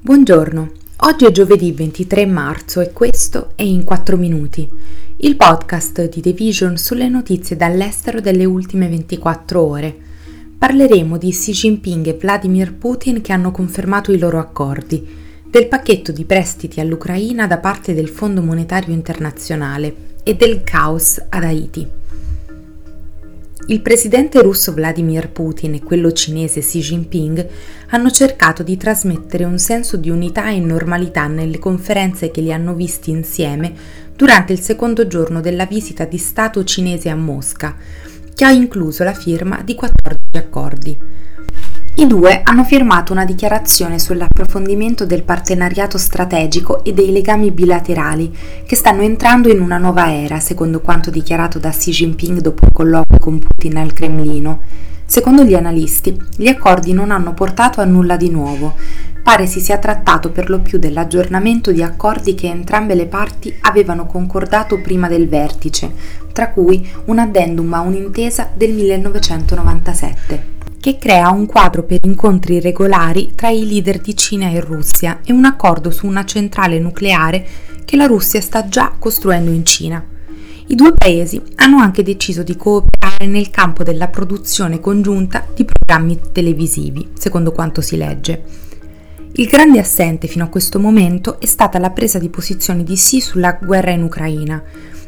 Buongiorno, oggi è giovedì 23 marzo e questo è In 4 Minuti, il podcast di The Vision sulle notizie dall'estero delle ultime 24 ore. Parleremo di Xi Jinping e Vladimir Putin che hanno confermato i loro accordi, del pacchetto di prestiti all'Ucraina da parte del Fondo Monetario Internazionale e del caos ad Haiti. Il presidente russo Vladimir Putin e quello cinese Xi Jinping hanno cercato di trasmettere un senso di unità e normalità nelle conferenze che li hanno visti insieme durante il secondo giorno della visita di Stato cinese a Mosca, che ha incluso la firma di 14 accordi. I due hanno firmato una dichiarazione sull'approfondimento del partenariato strategico e dei legami bilaterali che stanno entrando in una nuova era, secondo quanto dichiarato da Xi Jinping dopo un colloquio con Putin al Cremlino. Secondo gli analisti, gli accordi non hanno portato a nulla di nuovo. Pare si sia trattato per lo più dell'aggiornamento di accordi che entrambe le parti avevano concordato prima del vertice, tra cui un addendum a un'intesa del 1997 che crea un quadro per incontri regolari tra i leader di Cina e Russia e un accordo su una centrale nucleare che la Russia sta già costruendo in Cina. I due paesi hanno anche deciso di cooperare nel campo della produzione congiunta di programmi televisivi, secondo quanto si legge. Il grande assente fino a questo momento è stata la presa di posizione di Xi sulla guerra in Ucraina.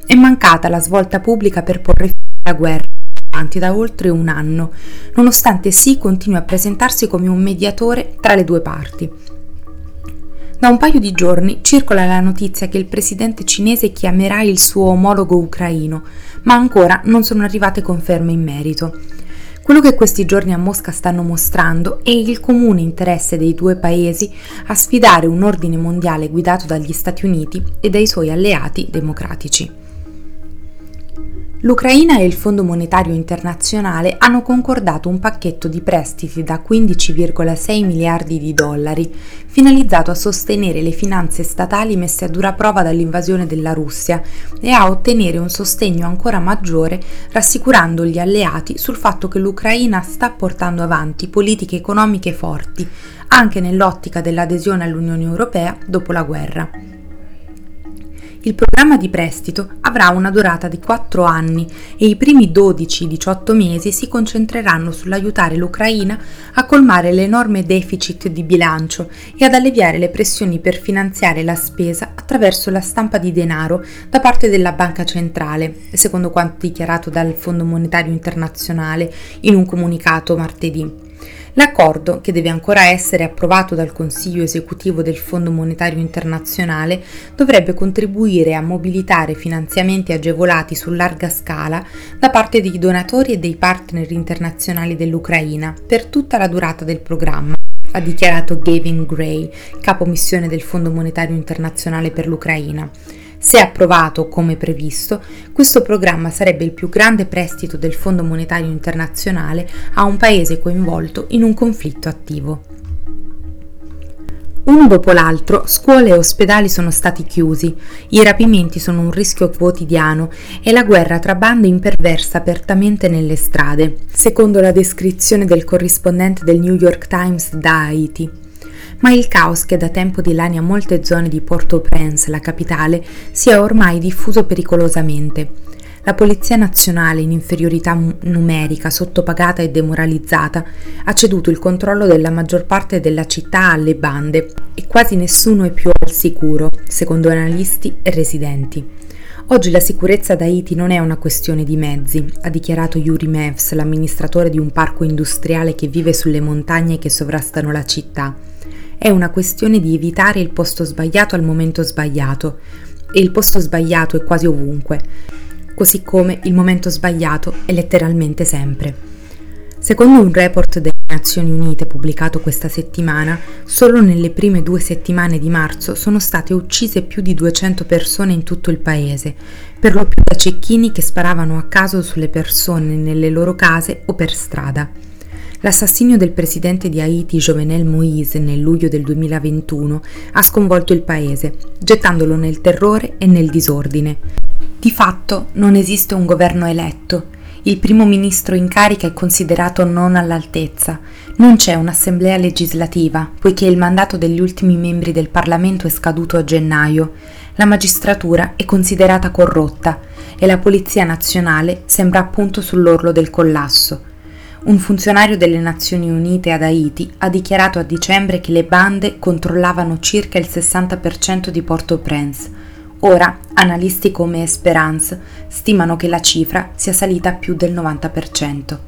È mancata la svolta pubblica per porre fine alla guerra da oltre un anno, nonostante Xi continui a presentarsi come un mediatore tra le due parti. Da un paio di giorni circola la notizia che il presidente cinese chiamerà il suo omologo ucraino, ma ancora non sono arrivate conferme in merito. Quello che questi giorni a Mosca stanno mostrando è il comune interesse dei due paesi a sfidare un ordine mondiale guidato dagli Stati Uniti e dai suoi alleati democratici. L'Ucraina e il Fondo Monetario Internazionale hanno concordato un pacchetto di prestiti da 15,6 miliardi di dollari, finalizzato a sostenere le finanze statali messe a dura prova dall'invasione della Russia e a ottenere un sostegno ancora maggiore, rassicurando gli alleati sul fatto che l'Ucraina sta portando avanti politiche economiche forti, anche nell'ottica dell'adesione all'Unione Europea dopo la guerra. Il programma di prestito avrà una durata di 4 anni e i primi 12-18 mesi si concentreranno sull'aiutare l'Ucraina a colmare l'enorme deficit di bilancio e ad alleviare le pressioni per finanziare la spesa attraverso la stampa di denaro da parte della Banca Centrale, secondo quanto dichiarato dal Fondo Monetario Internazionale in un comunicato martedì. L'accordo, che deve ancora essere approvato dal Consiglio esecutivo del Fondo Monetario Internazionale, dovrebbe contribuire a mobilitare finanziamenti agevolati su larga scala da parte dei donatori e dei partner internazionali dell'Ucraina per tutta la durata del programma ha dichiarato Gavin Gray, capo missione del Fondo Monetario Internazionale per l'Ucraina. Se approvato come previsto, questo programma sarebbe il più grande prestito del Fondo Monetario Internazionale a un paese coinvolto in un conflitto attivo. Uno dopo l'altro, scuole e ospedali sono stati chiusi, i rapimenti sono un rischio quotidiano e la guerra tra bande imperversa apertamente nelle strade, secondo la descrizione del corrispondente del New York Times da Haiti ma il caos che da tempo dilania molte zone di Port-au-Prince, la capitale, si è ormai diffuso pericolosamente. La Polizia Nazionale, in inferiorità numerica, sottopagata e demoralizzata, ha ceduto il controllo della maggior parte della città alle bande e quasi nessuno è più al sicuro, secondo analisti e residenti. Oggi la sicurezza da Haiti non è una questione di mezzi, ha dichiarato Yuri Mevs, l'amministratore di un parco industriale che vive sulle montagne che sovrastano la città è una questione di evitare il posto sbagliato al momento sbagliato e il posto sbagliato è quasi ovunque, così come il momento sbagliato è letteralmente sempre. Secondo un report delle Nazioni Unite pubblicato questa settimana, solo nelle prime due settimane di marzo sono state uccise più di 200 persone in tutto il paese, per lo più da cecchini che sparavano a caso sulle persone nelle loro case o per strada. L'assassinio del presidente di Haiti Jovenel Moïse nel luglio del 2021 ha sconvolto il paese, gettandolo nel terrore e nel disordine. Di fatto non esiste un governo eletto. Il primo ministro in carica è considerato non all'altezza. Non c'è un'assemblea legislativa, poiché il mandato degli ultimi membri del Parlamento è scaduto a gennaio. La magistratura è considerata corrotta e la Polizia nazionale sembra appunto sull'orlo del collasso. Un funzionario delle Nazioni Unite ad Haiti ha dichiarato a dicembre che le bande controllavano circa il 60% di Port-au-Prince Ora, analisti come Esperance stimano che la cifra sia salita più del 90%.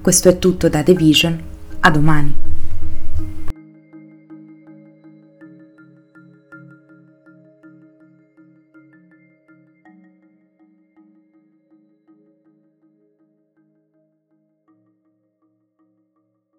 Questo è tutto da The Vision, a domani.